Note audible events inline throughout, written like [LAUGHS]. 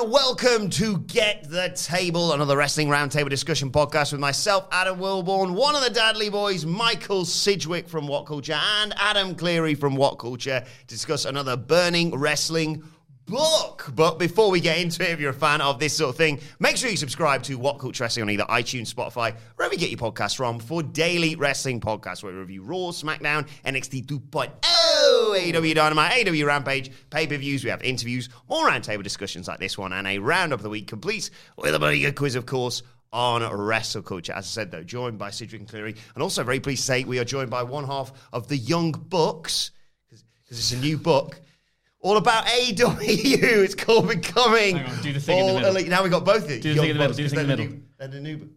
And welcome to Get the Table, another wrestling roundtable discussion podcast with myself, Adam Wilborn, one of the Dudley Boyz, Michael Sidgwick from What Culture, and Adam Clery from What Culture discuss another burning wrestling book. But before we get into it, if you're a fan of this sort of thing, make sure you subscribe to What Culture Wrestling on either iTunes, Spotify, wherever you get your podcasts from, for daily wrestling podcasts where we review Raw, SmackDown, NXT 2.0, AEW Dynamite, AEW Rampage, pay-per-views. We have interviews, more roundtable discussions like this one, and a round of the week complete with a very good quiz, of course, on wrestle culture. As I said, though, joined by Sidgwick and Clery, and also very pleased to say we are joined by one half of the Young Bucks because it's a new book. All about AEW. [LAUGHS] It's called Becoming. Hang on, do the thing in the middle. Elite. Now we got both of it. Do the thing in the middle, do the thing in the middle. They're the new,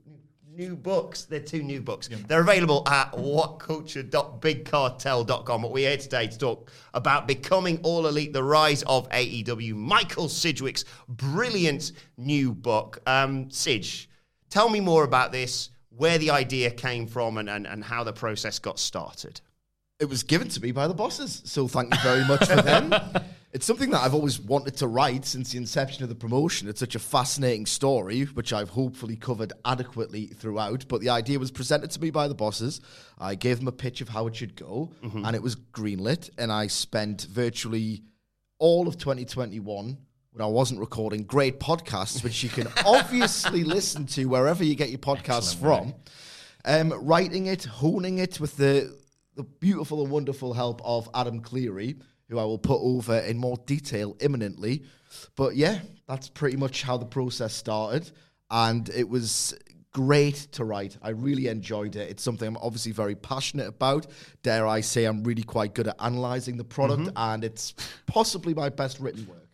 new books. They're two new books. They're available at whatculture.bigcartel.com. But we're here today to talk about Becoming All Elite, the rise of AEW. Michael Sidgwick's brilliant new book. Um, Sidge, tell me more about this, where the idea came from, and, and, and how the process got started. it was given to me by the bosses. So thank you very much for them. [LAUGHS] It's something that I've always wanted to write since the inception of the promotion. It's such a fascinating story, which I've hopefully covered adequately throughout. But the idea was presented to me by the bosses. I gave them a pitch of how it should go, and it was greenlit. And I spent virtually all of 2021 when I wasn't recording great podcasts, which you can [LAUGHS] obviously listen to wherever you get your podcasts from. Um, writing it, honing it with the the beautiful and wonderful help of Adam Clery, who I will put over in more detail imminently. But yeah, that's pretty much how the process started. And it was great to write. I really enjoyed it. It's something I'm obviously very passionate about. Dare I say, I'm really quite good at analysing the product, mm-hmm. and it's possibly my best written work.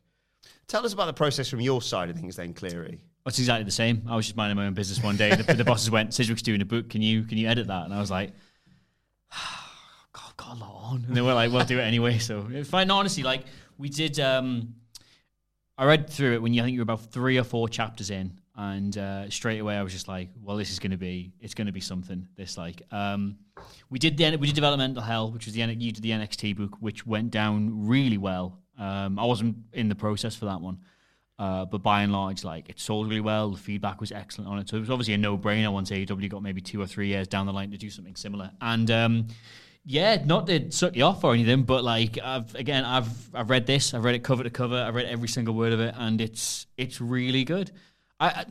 Tell us about the process from your side of things, then, Clery. It's exactly the same. I was just minding my own business one day. The, the bosses went, "Sidgwick's doing a book. Can you can you edit that?" And I was like, [SIGHS] ah, "God, on." And they were like, "We'll do it anyway." So it's fine. Honestly, like we did. Um, I read through it when you I think you were about three or four chapters in, and uh, straight away I was just like, "Well, this is going to be it's going to be something." This like um, we did the we did developmental hell, which was the you did the NXT book, which went down really well. Um, I wasn't in the process for that one. Uh, but by and large, like it sold really well. The feedback was excellent on it, so it was obviously a no-brainer once AEW got maybe two or three years down the line to do something similar. And um, yeah, not to suck you off or anything, but like I've again, I've I've read this, I've read it cover to cover, I've read every single word of it, and it's it's really good. I, I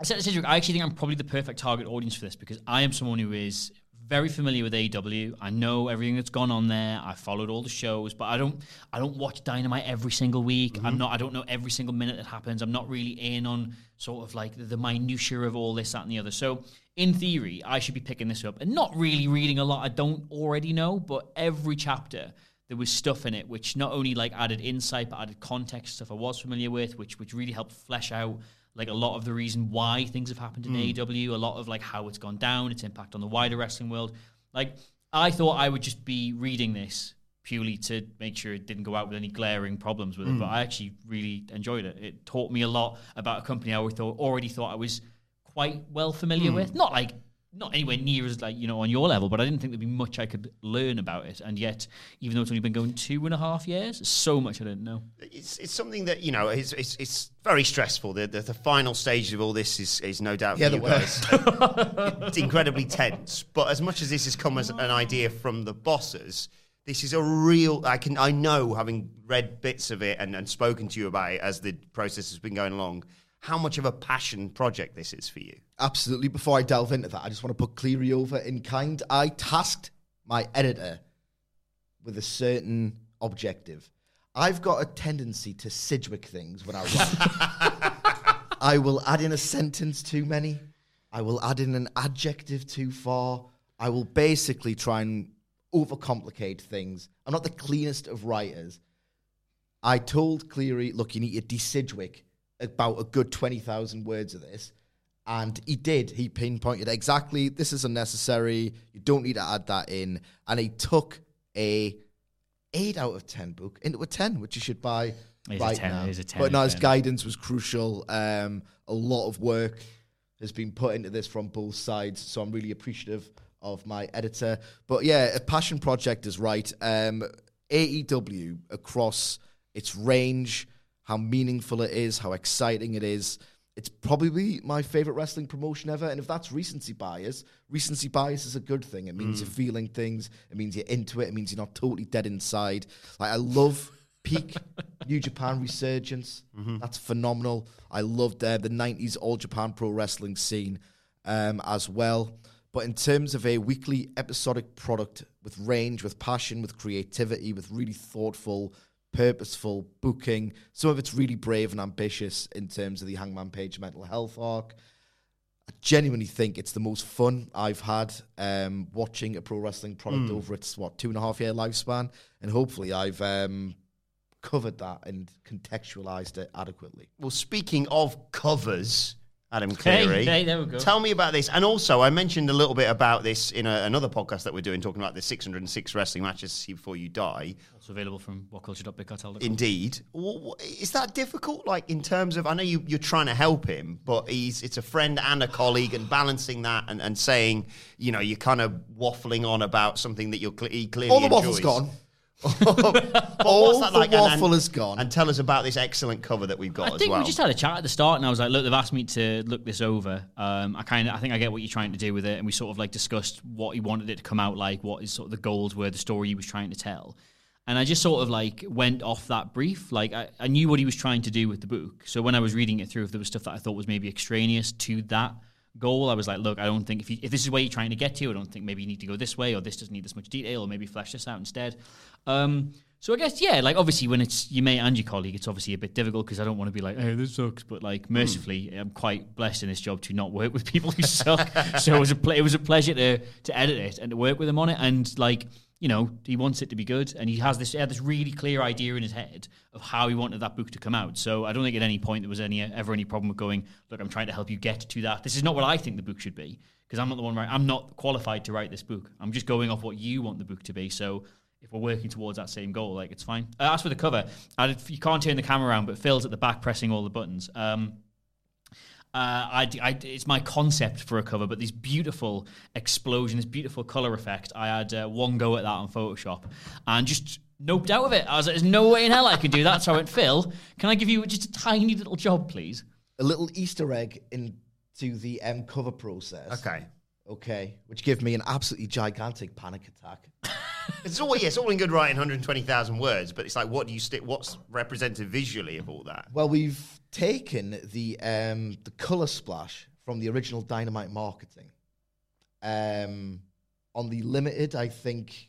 I said Sidgwick, I actually think I'm probably the perfect target audience for this because I am someone who is very familiar with AEW. I know everything that's gone on there. I followed all the shows, but I don't I don't watch Dynamite every single week. I'm mm-hmm. not I don't know every single minute that happens. I'm not really in on sort of like the, the minutiae of all this, that, and the other. So in theory, I should be picking this up and not really reading a lot I don't already know, but every chapter there was stuff in it which not only like added insight but added context stuff I was familiar with, which which really helped flesh out like a lot of the reason why things have happened in hmm. AEW, a lot of like how it's gone down, its impact on the wider wrestling world. Like I thought I would just be reading this purely to make sure it didn't go out with any glaring problems with it, but hmm. I actually really enjoyed it. It taught me a lot about a company I thought already thought I was quite well familiar with. Hmm. Not like not anywhere near as like you know on your level, but I didn't think there'd be much I could learn about it. And yet, even though it's only been going two and a half years, so much I didn't know. It's, it's something that you know it's, it's, it's very stressful. The, the the final stage of all this is is no doubt Yeah, the you guys. [LAUGHS] it's incredibly tense. But as much as this has come as an idea from the bosses, this is a real. I can I know having read bits of it and, and spoken to you about it as the process has been going along, how much of a passion project this is for you. Absolutely. Before I delve into that, I just want to put Clery over in kind. I tasked my editor with a certain objective. I've got a tendency to Sidgwick things when I write. [LAUGHS] I will add in a sentence too many. I will add in an adjective too far. I will basically try and overcomplicate things. I'm not the cleanest of writers. I told Clery, look, you need to de-Sidgwick about a good 20,000 words of this. And he did. He pinpointed exactly this is unnecessary. You don't need to add that in. And he took a eight out of ten book into a ten, which you should buy right 10, now. it is a 10 but now his 10. guidance was crucial. Um, a lot of work has been put into this from both sides, so I'm really appreciative of my editor. But yeah, a passion project is right. Um, AEW across its range, how meaningful it is, how exciting it is. It's probably my favorite wrestling promotion ever. And if that's recency bias, recency bias is a good thing. It means you're feeling things. It means you're into it. It means you're not totally dead inside. Like I love peak [LAUGHS] New Japan resurgence. That's phenomenal. I loved uh, the '90s All Japan Pro Wrestling scene um, as well. But in terms of a weekly episodic product with range, with passion, with creativity, with really thoughtful, purposeful booking, some of it's really brave and ambitious in terms of the Hangman Page mental health arc. I genuinely think it's the most fun I've had um, watching a pro wrestling product over its what two and a half year lifespan, and hopefully I've um, covered that and contextualized it adequately. Well, speaking of covers, Adam Hey, Clery, hey, there we go. tell me about this. And also, I mentioned a little bit about this in a, another podcast that we're doing, talking about the 606 wrestling matches to see before you die. Also available from whatculture.bigcartel.com. Indeed, W- w- is that difficult? Like in terms of, I know you, you're trying to help him, but he's it's a friend and a colleague, and balancing that and, and saying, you know, you're kind of waffling on about something that you're cle he clearly All the enjoys. waffle's gone. But All what's that the like? And- waffle and, is gone. And tell us about this excellent cover that we've got I as think well. we just had a chat at the start, and I was like, "Look, they've asked me to look this over. Um, I kind of, I think I get what you're trying to do with it, and we sort of like discussed what he wanted it to come out like, what is sort of the goals were, the story he was trying to tell, and I just sort of like went off that brief. Like I, I knew what he was trying to do with the book, so when I was reading it through, if there was stuff that I thought was maybe extraneous to that goal, I was like, look, I don't think if you, if this is where you're trying to get to, I don't think maybe you need to go this way, or this doesn't need this much detail, or maybe flesh this out instead. Um, so I guess yeah, like obviously when it's your mate and your colleague, it's obviously a bit difficult because I don't want to be like, hey, this sucks. But like mercifully, I'm quite blessed in this job to not work with people who suck. [LAUGHS] so it was a ple- it was a pleasure to to edit it and to work with them on it. And like you know, he wants it to be good, and he has this he had this really clear idea in his head of how he wanted that book to come out. So I don't think at any point there was any ever any problem with going, look, I'm trying to help you get to that. This is not what I think the book should be because I'm not the one right. I'm not qualified to write this book. I'm just going off what you want the book to be. So if we're working towards that same goal, like it's fine. Uh, as for the cover, I, you can't turn the camera around, but Phil's at the back pressing all the buttons. Um, uh, I, I, it's my concept for a cover, but this beautiful explosion, this beautiful color effect. I had uh, one go at that on Photoshop and just noped out of it. I was like, "There's no way in hell I could do that." So I went, "Phil, can I give you just a tiny little job, please?" A little Easter egg into the um, cover process. okay. Okay. Which gave me an absolutely gigantic panic attack. It's all yeah, it's all in good writing, 120,000 words, but it's like, what do you stick? What's represented visually of all that? Well, we've taken the um, the color splash from the original Dynamite marketing. Um, on the limited, I think,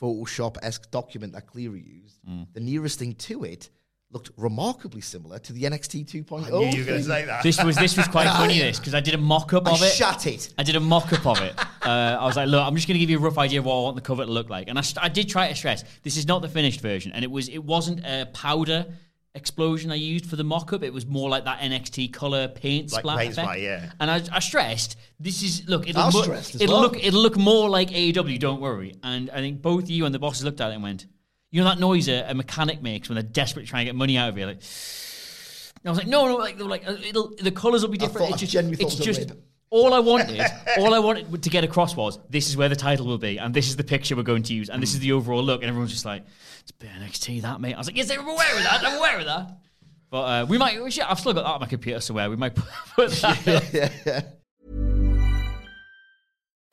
Photoshop esque document that Clery used, the nearest thing to it looked remarkably similar to the NXT 2.0. I knew you were going to say that. This was this was quite [LAUGHS] funny. This because I did a mock up I of it. Shut it. I did a mock up of it. [LAUGHS] Uh, I was like, look, I'm just going to give you a rough idea of what I want the cover to look like. And I, st- I did try to stress this is not the finished version, and it was it wasn't a powder explosion I used for the mock up. It was more like that NXT color paint Like splat paint effect. splat, yeah. And I, I stressed this is look. It'll, I stressed as it'll well. look it'll look more like AEW. Don't worry. And I think both you and the bosses looked at it and went, you know that noise a, a mechanic makes when they're desperate trying to get money out of you, like. I was like, no, no, like, like uh, it'll, the colors will be different. thought- it's just, it's thought it was just all I wanted, [LAUGHS] all I wanted to get across was this is where the title will be, and this is the picture we're going to use, and this is the overall look, and everyone's just like, it's bit NXT that mate. I was like, yes, I'm aware of that. I'm aware of that. But uh, we might. We should, I've still got that on my computer somewhere. We might [LAUGHS] put that. [LAUGHS] up.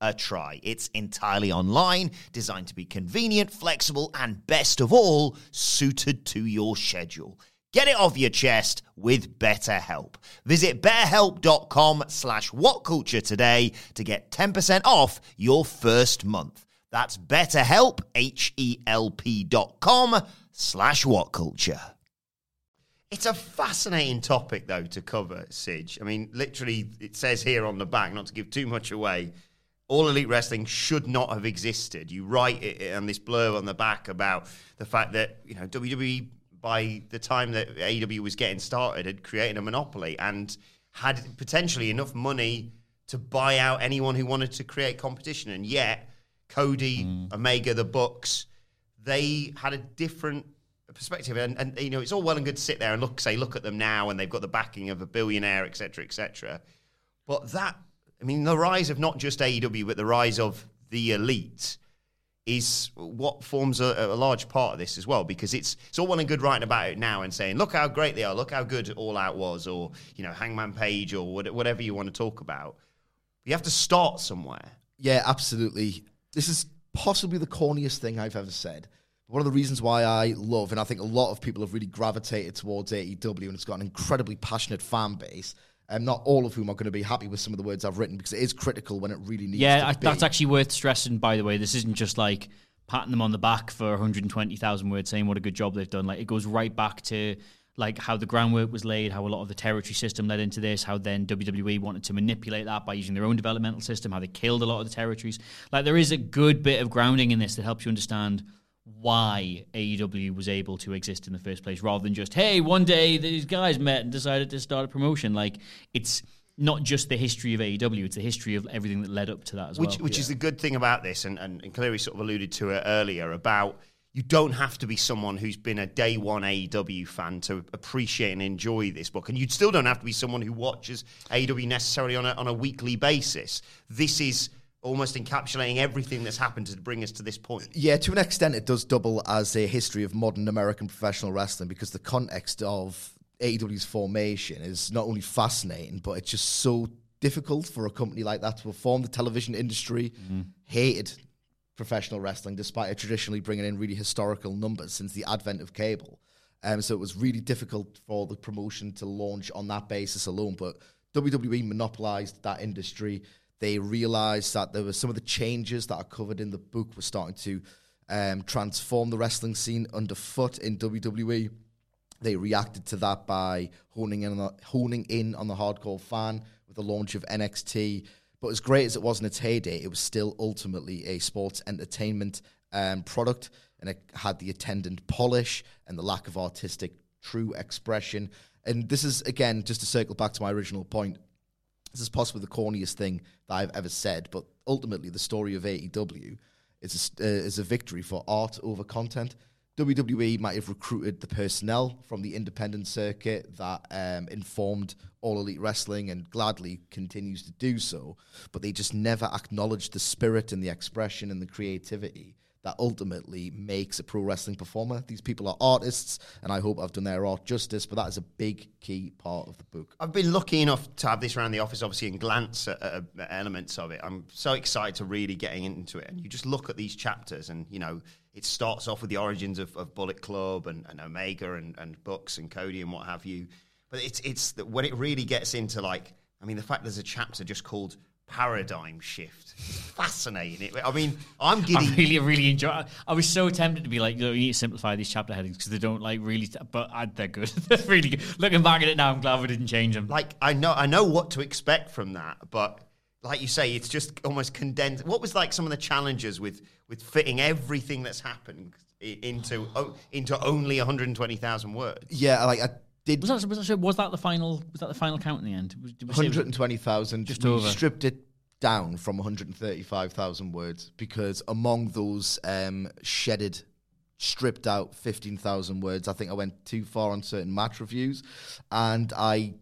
a try. It's entirely online, designed to be convenient, flexible, and best of all, suited to your schedule. Get it off your chest with BetterHelp. Visit betterhelp.com slash whatculture today to get 10% off your first month. That's betterhelp, H-E-L-P dot com slash whatculture. It's a fascinating topic, though, to cover, Sidge. I mean, literally, it says here on the back, not to give too much away, all Elite Wrestling should not have existed. You write it on this blurb on the back about the fact that you know WWE by the time that AEW was getting started had created a monopoly and had potentially enough money to buy out anyone who wanted to create competition, and yet Cody, mm. Omega, the Bucks, they had a different perspective. And, and you know, it's all well and good to sit there and look, say, look at them now, and they've got the backing of a billionaire, etc., etc. But that I mean, the rise of not just AEW, but the rise of the elite is what forms a, a, large part of this as well, because it's it's all well and good writing about it now and saying, look how great they are, look how good All Out was, or you know, Hangman Page, or whatever you want to talk about. You have to start somewhere. Yeah, absolutely. This is possibly the corniest thing I've ever said. One of the reasons why I love, and I think a lot of people have really gravitated towards AEW, and it's got an incredibly passionate fan base, um, not all of whom are going to be happy with some of the words I've written because it is critical when it really needs to be. yeah, I, that's actually worth stressing, by the way. This isn't just like patting them on the back for 120,000 words saying what a good job they've done. Like it goes right back to like how the groundwork was laid, how a lot of the territory system led into this, how then WWE wanted to manipulate that by using their own developmental system, how they killed a lot of the territories. Like there is a good bit of grounding in this that helps you understand why AEW was able to exist in the first place, rather than just hey, one day these guys met and decided to start a promotion. Like it's not just the history of AEW; it's the history of everything that led up to that as which, well. Which yeah. is the good thing about this, and, and, and Clery sort of alluded to it earlier about you don't have to be someone who's been a day one AEW fan to appreciate and enjoy this book. And you still don't have to be someone who watches AEW necessarily on a, on a weekly basis. This is almost encapsulating everything that's happened to bring us to this point. Yeah, to an extent, it does double as a history of modern American professional wrestling because the context of AEW's formation is not only fascinating, but it's just so difficult for a company like that to perform. The television industry mm-hmm. hated professional wrestling despite it traditionally bringing in really historical numbers since the advent of cable. Um, so it was really difficult for the promotion to launch on that basis alone. But WWE monopolized that industry they realized that there were some of the changes that are covered in the book were starting to um, transform the wrestling scene underfoot in WWE. They reacted to that by honing in, on the, honing in on the hardcore fan with the launch of NXT. But as great as it was in its heyday, it was still ultimately a sports entertainment um, product, and it had the attendant polish and the lack of artistic true expression. And this is again just to circle back to my original point this is possibly the corniest thing that I've ever said, but ultimately the story of AEW is a, uh, is a victory for art over content. WWE might have recruited the personnel from the independent circuit that um, informed All Elite Wrestling and gladly continues to do so, but they just never acknowledged the spirit and the expression and the creativity that ultimately makes a pro wrestling performer. These people are artists, and I hope I've done their art justice, but that is a big key part of the book. I've been lucky enough to have this around the office, obviously, and glance at, at, at elements of it. I'm so excited to really getting into it. And you just look at these chapters, and you know, it starts off with the origins of, of Bullet Club and, and Omega and, and and Cody and what have you. But it's it's the, when it really gets into like, I mean, the fact there's a chapter just called paradigm shift. Fascinating. It, I mean, I'm I giddy. really, really enjoy. I was so tempted to be like, "No, you need to simplify these chapter headings because they don't like really." T- but I, they're good. [LAUGHS] they're really good. Looking back at it now, I'm glad we didn't change them. like I know I know what to expect from that, but like you say, it's just almost condensed. What was like some of the challenges with with fitting everything that's happened into oh, into only 120,000 words? Yeah, like I did was that was that, was that the final? Was that the final count in the end? We say it was- 120,000. Just over. stripped it down from 135,000 words because among those um, shedded, stripped out 15,000 words, I think I went too far on certain match reviews and I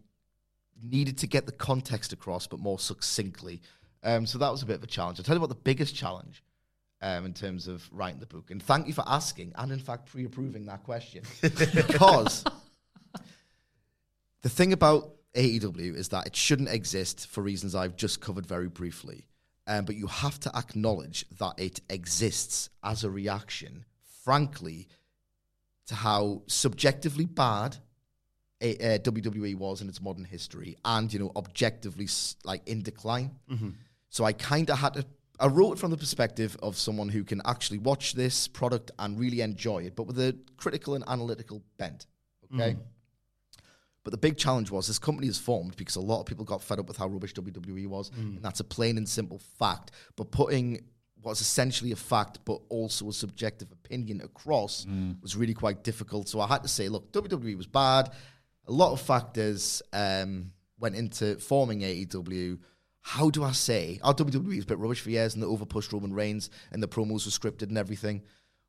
needed to get the context across, but more succinctly. Um, so that was a bit of a challenge. I'll tell you about the biggest challenge um, in terms of writing the book. And thank you for asking and, in fact, pre approving that question [LAUGHS] because the thing about AEW is that it shouldn't exist for reasons I've just covered very briefly. Um, but you have to acknowledge that it exists as a reaction, frankly, to how subjectively bad a, uh, WWE was in its modern history, and you know, objectively like in decline. So I kind of had to. I wrote it from the perspective of someone who can actually watch this product and really enjoy it, but with a critical and analytical bent. Okay. But the big challenge was this company is formed because a lot of people got fed up with how rubbish WWE was, and that's a plain and simple fact. But putting what's essentially a fact, but also a subjective opinion across was really quite difficult. So I had to say, look, WWE was bad. A lot of factors um, went into forming AEW. How do I say? Our WWE was a bit rubbish for years, and the overpushed Roman Reigns, and the promos were scripted and everything,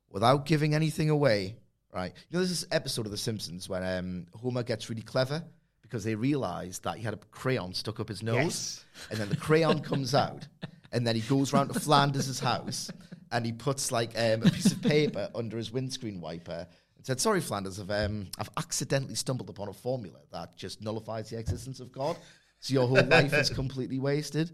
without giving anything away. Right? You know, there's this episode of The Simpsons when um, Homer gets really clever because they realize that he had a crayon stuck up his nose, Yes. and then the crayon [LAUGHS] comes out, and then he goes round to Flanders' house, and he puts like um, a piece of paper [LAUGHS] under his windscreen wiper. And said, "Sorry, Flanders, I've um, I've accidentally stumbled upon a formula that just nullifies the existence of God, so your whole life is [LAUGHS] completely wasted."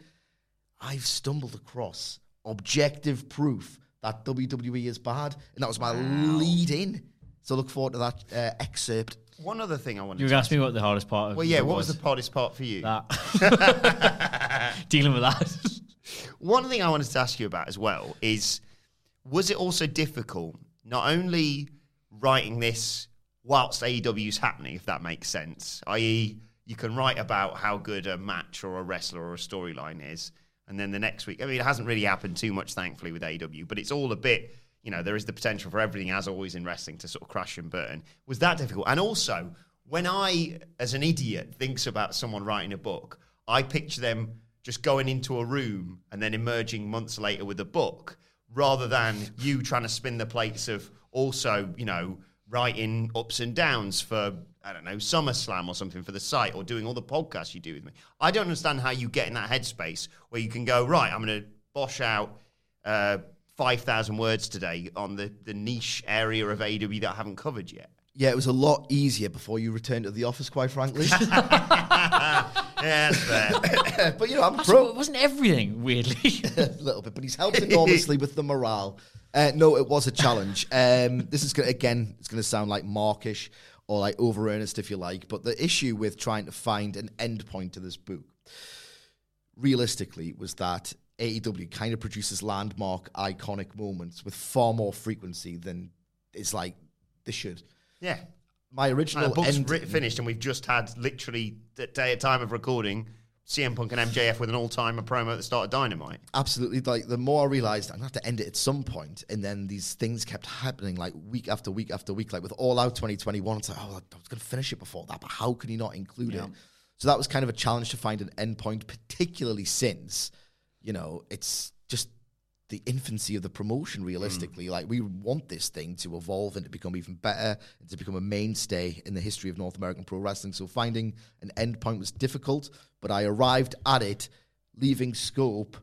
I've stumbled across objective proof that WWE is bad, and that was my lead in. So look forward to that uh, excerpt. One other thing I wanted You to were asking me what the hardest part of Well, yeah, book what was the hardest part for you? that [LAUGHS] dealing with that. [LAUGHS] One thing I wanted to ask you about as well is was it also difficult not only writing this whilst AEW's happening, if that makes sense, i.e., you can write about how good a match or a wrestler or a storyline is, and then the next week, I mean, it hasn't really happened too much, thankfully, with AEW, but it's all a bit, you know, there is the potential for everything, as always in wrestling, to sort of crash and burn. Was that difficult? And also, when I, as an idiot, thinks about someone writing a book, I picture them just going into a room and then emerging months later with a book, rather than you trying to spin the plates of also, you know, writing ups and downs for I don't know SummerSlam or something for the site, or doing all the podcasts you do with me. I don't understand how you get in that headspace where you can go right. I'm going to bosh out uh, five thousand words today on the the niche area of AW that I haven't covered yet. Yeah, it was a lot easier before you returned to the office, quite frankly. [LAUGHS] Yeah, that's fair. [LAUGHS] but you know, I'm a pro. it wasn't everything, weirdly. a [LAUGHS] little bit, but he's helped enormously with the morale. Uh, no, it was a challenge. Um, this is gonna, again, it's going to sound like markish or like over earnest, if you like. But the issue with trying to find an end point to this book, realistically, was that AEW kind of produces landmark, iconic moments with far more frequency than it's like they should. yeah. My original book's end, writ- finished, and we've just had literally the day at time of recording CM Punk and MJF with an all-timer promo at the start of Dynamite. absolutely like the more I realized I'm gonna have to end it at some point, and then these things kept happening like week after week after week. Like with All Out 2021, it's like oh, I was gonna finish it before that, but how can you not include it? So that was kind of a challenge to find an end point, particularly since you know it's just the infancy of the promotion. Mm. Realistically, like we want this thing to evolve and to become even better and to become a mainstay in the history of North American pro wrestling. So finding an end point was difficult, but I arrived at it, leaving scope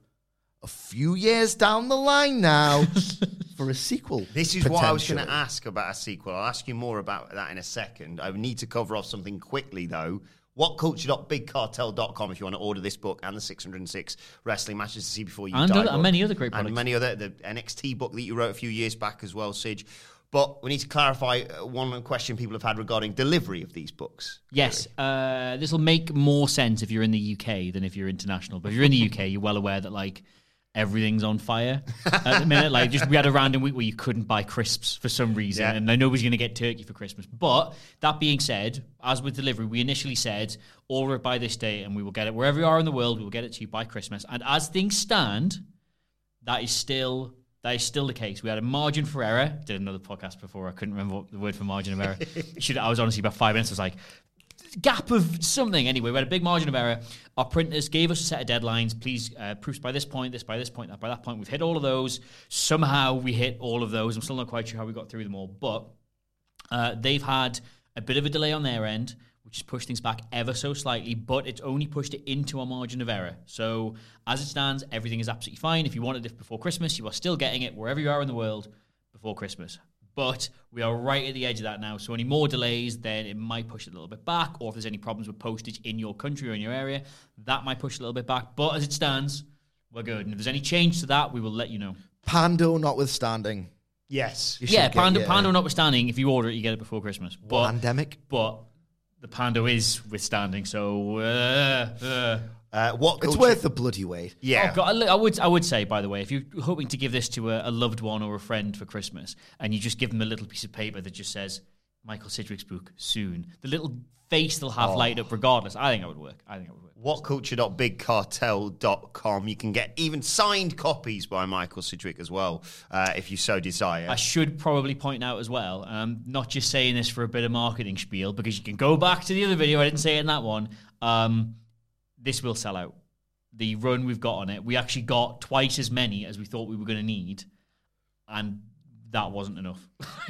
a few years down the line now [LAUGHS] for a sequel. This is what I was going to ask about a sequel. I'll ask you more about that in a second. I need to cover off something quickly, though. WhatCulture.BigCartel.com if you want to order this book and the 606 wrestling matches to see before you And die. other- and many other great And many other, the NXT book that you wrote a few years back as well, Sidge. But we need to clarify uh, one question people have had regarding delivery of these books. Yes, uh, this will make more sense if you're in the UK than if you're international. But if you're in the UK, you're well aware that like everything's on fire [LAUGHS] at the minute. Like just we had a random week where you couldn't buy crisps for some reason, Yeah. and nobody's going to get turkey for Christmas. But that being said, as with delivery, we initially said order it by this date, and we will get it wherever you are in the world. We will get it to you by Christmas. And as things stand, that is still that is still the case. We had a margin for error. Did another podcast before. I couldn't remember what the word for margin of error. [LAUGHS] Should I was honestly about five minutes. I was like gap of something. Anyway, we had a big margin of error. Our printers gave us a set of deadlines. Please uh, proofs by this point, this by this point, that by that point. We've hit all of those. Somehow we hit all of those. I'm still not quite sure how we got through them all, but uh, they've had a bit of a delay on their end, which has pushed things back ever so slightly, but it's only pushed it into a margin of error. So as it stands, everything is absolutely fine. If you wanted it before Christmas, you are still getting it wherever you are in the world before Christmas. But we are right at the edge of that now. So any more delays, then it might push it a little bit back. Or if there's any problems with postage in your country or in your area, that might push it a little bit back. But as it stands, we're good. And if there's any change to that, we will let you know. Pando notwithstanding. Yes. You should Yeah, get Pando, your Pando notwithstanding, if you order it, you get it before Christmas. But pandemic. but the Pando is withstanding. So uh, uh. Uh, what It's culture- worth the bloody wait. Yeah. Oh, God, I I would I would say by the way, if you're hoping to give this to a, a loved one or a friend for Christmas, and you just give them a little piece of paper that just says Michael Sidgwick's book soon, the little face they'll have light up regardless. I think that would work. I think that would work. whatculture.bigcartel.com. You can get even signed copies by Michael Sidgwick as well, uh, if you so desire. I should probably point out as well, and I'm not just saying this for a bit of marketing spiel because you can go back to the other video. I didn't say it in that one. Um, this will sell out. The run we've got on it, we actually got twice as many as we thought we were going to need, and that wasn't enough.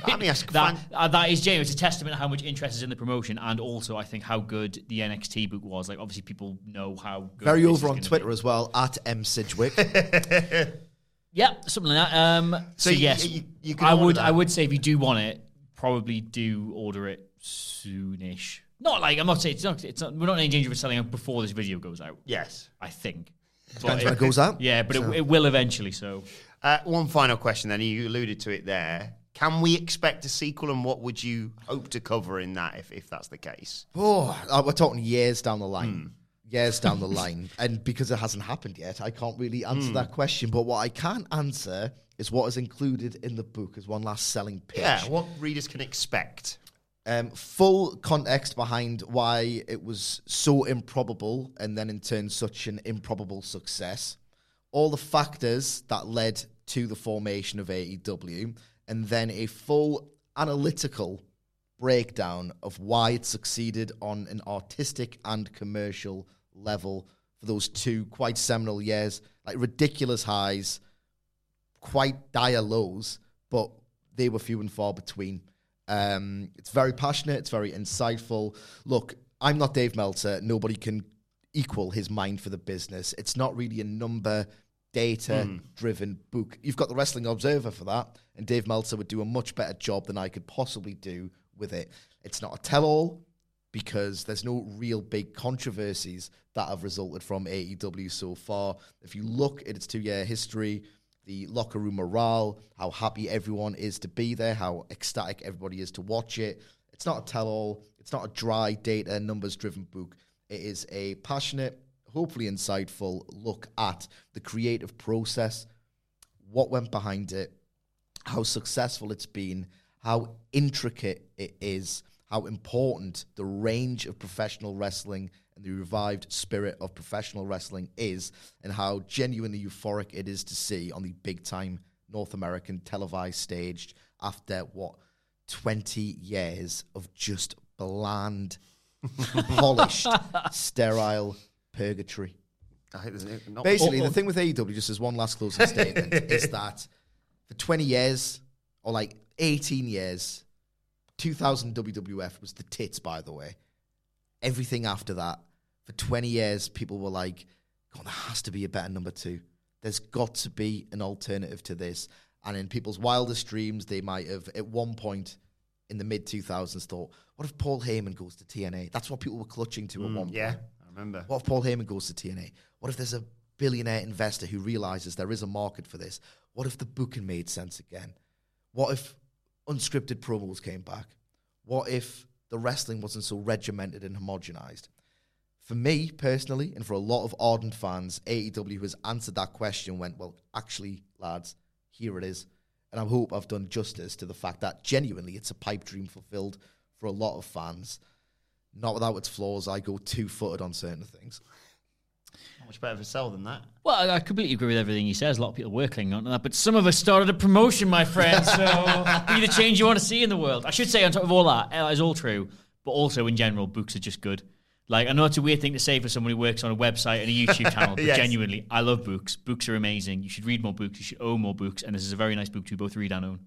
Let me ask- [LAUGHS] that, fan- uh, that is genuine. It's a testament to how much interest is in the promotion, and also I think how good the NXT book was. Like obviously people know how good Very over on Twitter be. as well at M Sidgwick. [LAUGHS] Yeah, something like that. Um, so, So yes, you- you can I would. that. I would say if you do want it, probably do order it soonish. Not like I'm not saying it's not. It's not. We're not in danger of selling out before this video goes out. yes. I think. Depends when it goes out. Yeah, but So- it, it will eventually. So Uh, one final question then. You alluded to it there. Can we expect a sequel and what would you hope to cover in that if, if that's the case? Oh, uh, we're talking years down the line. Years down the line. [LAUGHS] And because it hasn't happened yet, I can't really answer that question. But what I can answer is what is included in the book as one last selling pitch. Yeah, what readers can expect. Um, full context behind why it was so improbable and then in turn such an improbable success. All the factors that led to the formation of AEW, and then a full analytical breakdown of why it succeeded on an artistic and commercial level for those two quite seminal years, like ridiculous highs, quite dire lows, but they were few and far between. Um, it's very passionate. It's very insightful. Look, I'm not Dave Meltzer. Nobody can equal his mind for the business. It's not really a number data driven book. You've got the Wrestling Observer for that, and Dave Meltzer would do a much better job than I could possibly do with it. It's not a tell all because there's no real big controversies that have resulted from AEW so far. If you look at its two year history, the locker room morale, how happy everyone is to be there, how ecstatic everybody is to watch it. It's not a tell all, it's not a dry data, numbers driven book. It is a passionate, hopefully insightful look at the creative process, what went behind it, how successful it's been, how intricate it is, how important the range of professional wrestling and the revived spirit of professional wrestling is, and how genuinely euphoric it is to see on the big time North American televised stage after what 20 years of just bland, [LAUGHS] polished, sterile purgatory. I not- Basically, Or- or- the thing with AEW, just as one last closing statement, [LAUGHS] is that for 20 years, or like 18 years, 2000 WWF was the tits, by the way. Everything after that, for 20 years, people were like, God, there has to be a better number two. There's got to be an alternative to this. And in people's wildest dreams, they might have, at one point in the mid 2000s, thought, what if Paul Heyman goes to TNA? That's what people were clutching to at mm, one point. yeah, I remember. What if Paul Heyman goes to TNA? What if there's a billionaire investor who realizes there is a market for this? What if the booking made sense again? What if unscripted promos came back? What if the wrestling wasn't so regimented and homogenized? For me personally, and for a lot of ardent fans, AEW has answered that question. Went well, actually, lads, here it is, and I hope I've done justice to the fact that genuinely it's a pipe dream fulfilled for a lot of fans. Not without its flaws. I go two footed on certain things. Much better of a sell than that. Well, I- I completely agree with everything he says. A lot of people were clinging on to that, but some of us started a promotion, my friend. So [LAUGHS] be the change you want to see in the world. I should say, on top of all that, that is all true, but also in general, books are just good. Like I know it's a weird thing to say for someone who works on a website and a YouTube [LAUGHS] channel, but Yes. genuinely, I love books. Books are amazing. You should read more books. You should own more books, and this is a very nice book to both read and own.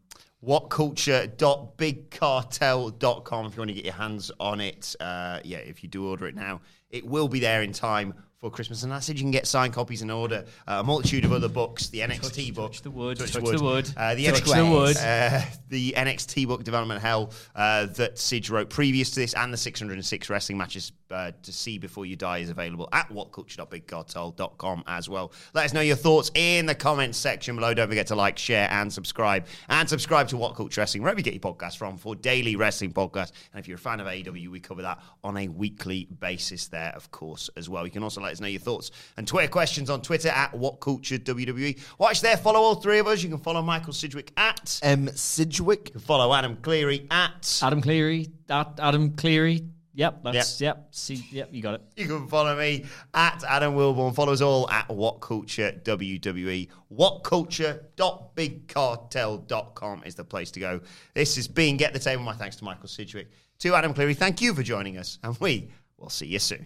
whatculture.bigcartel.com if you want to get your hands on it. Uh, yeah, if you do order it now, it will be there in time for Christmas. And that's it. You can get signed copies and order uh, a multitude of other books. The NXT book. touch the wood, touch the wood, Uh, the touch NXT, the wood. Uh, the NXT book, Development Hell, uh, that Sidge wrote previous to this, and the 606 wrestling matches uh, to see before you die is available at whatculture.bigcartel.com as well. Let us know your thoughts in the comments section below. Don't forget to like, share, and subscribe. And subscribe to What Culture Wrestling, wherever you get your podcast from, for daily wrestling podcasts. And if you're a fan of AEW, we cover that on a weekly basis there, of course, as well. You can also let us know your thoughts and Twitter questions on Twitter at WhatCultureWWE. Watch there, follow all three of us. You can follow Michael Sidgwick at. M. Sidgwick. You can follow Adam Clery at. Adam Clery, at Adam Clery. Yep, that's yep. See, yep, you got it. You can follow me at Adam Wilborn. Follow us all at What Culture WWE. WhatCulture.bigcartel.com is the place to go. This has been Get the Table. My thanks to Michael Sidgwick. To Adam Clery, thank you for joining us, and we will see you soon.